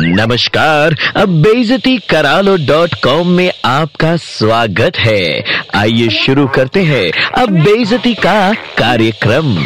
नमस्कार, अब बेजती करालो डॉट कॉम में आपका स्वागत है। आइए शुरू करते हैं अब बेजती का कार्यक्रम।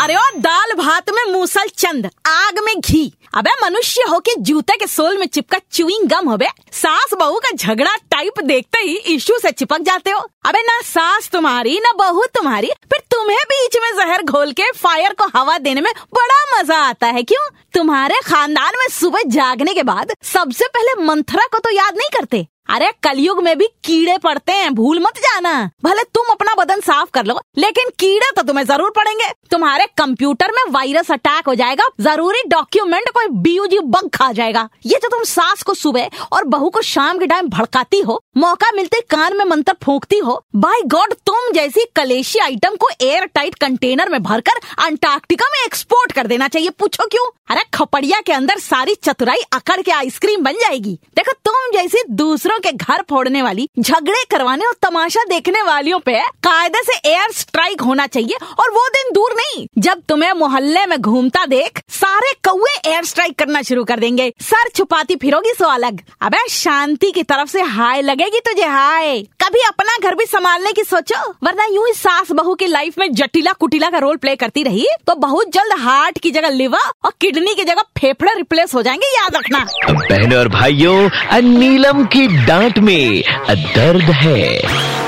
अरे ओ दाल भात में मूसल चंद, आग में घी। अबे मनुष्य हो के जूते के सोल में चिपका च्युइंग गम हो बे सास बहू का झगड़ा टाइप देखते ही इशू से चिपक जाते हो। अबे ना सास तुम्हारी, ना बहू तुम्हारी, फिर तुम्हें बीच में जहर घोल के फायर को हवा देने में बड़ा मज़ा आता है, क्यों? तुम्हारे खानदान में सुबह जागने के बाद सबसे पहले मंथरा को तो याद नहीं करते? अरे कलयुग में भी कीड़े पड़ते हैं, भूल मत जाना। भले तुम अपना बदन साफ़ कर लो, लेकिन कीड़े तो तुम्हें ज़रूर पड़ेंगे। तुम्हारे कंप्यूटर में वायरस अटैक हो जाएगा, ज़रूरी डॉक्यूमेंट कोई बीयूजी बग खा जाएगा। ये जो तुम सास को सुबह और बहू को शाम के टाइम भड़काती हो, मौका मिलते कान में मंत्र फूकती हो बाय गॉड तुम जैसी कलेशी आइटम को एयर टाइट कंटेनर में भरकर अंटार्कटिका में एक्सपोर्ट कर देना चाहिए। पूछो क्यों? अरे, खपड़िया के अंदर सारी चतुराई अकड़ के आइसक्रीम बन जाएगी। देखो, तुम जैसी दूसरों के घर फोड़ने वाली, झगड़े करवाने और तमाशा देखने वालियों पे कायदे से एयर स्ट्राइक होना चाहिए और वो दिन दूर नहीं। जब तुम्हें मोहल्ले में घूमता देख, सारे कौए एयर स्ट्राइक करना शुरू कर देंगे। सर छुपाती फिरोगी सो अलग। अबे, शांति की तरफ़ से हाय लगेगी तुझे, हाय। कभी अपना घर भी संभालने की सोचो, वरना यूँ ही सास बहू की लाइफ में जटिला कुटिला का रोल प्ले करती रही तो बहुत जल्द हार्ट की जगह लिवर और किडनी की जगह फेफड़े रिप्लेस हो जाएँगे, याद रखना। बहनों और भाइयों नीलम की डांट में दर्द है।